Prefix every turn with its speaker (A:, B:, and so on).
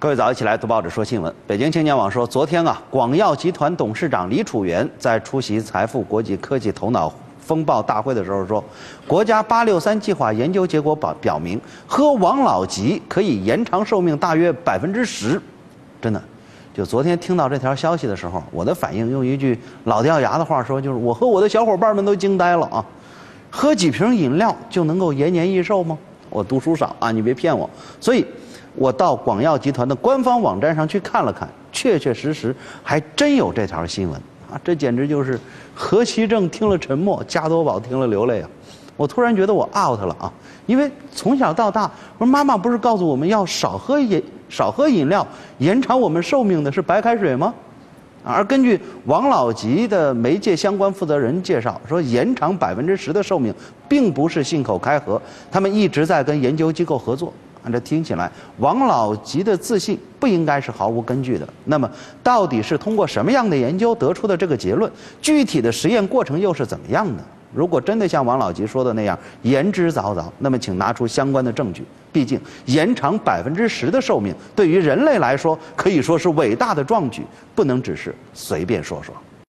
A: 各位早，一起来读报纸说新闻。北京青年网说，昨天啊，广药集团董事长李楚元在出席财富国际科技头脑风暴大会的时候说，国家八六三计划研究结果表表明，喝王老吉可以延长寿命大约百分之十。真的，就昨天听到这条消息的时候，我的反应用一句老掉牙的话说，就是我和我的小伙伴们都惊呆了啊！喝几瓶饮料就能够延年益寿吗？我读书少啊，你别骗我。所以。我到广药集团的官方网站上去看了看，确确实实还真有这条新闻啊！这简直就是何其正听了沉默，加多宝听了流泪啊！我突然觉得我 out 了啊！因为从小到大，我说妈妈不是告诉我们要少喝饮少喝饮料，延长我们寿命的是白开水吗？而根据王老吉的媒介相关负责人介绍说，延长百分之十的寿命，并不是信口开河，他们一直在跟研究机构合作。这听起来，王老吉的自信不应该是毫无根据的。那么，到底是通过什么样的研究得出的这个结论？具体的实验过程又是怎么样的？如果真的像王老吉说的那样言之凿凿，那么请拿出相关的证据。毕竟，延长百分之十的寿命，对于人类来说可以说是伟大的壮举，不能只是随便说说。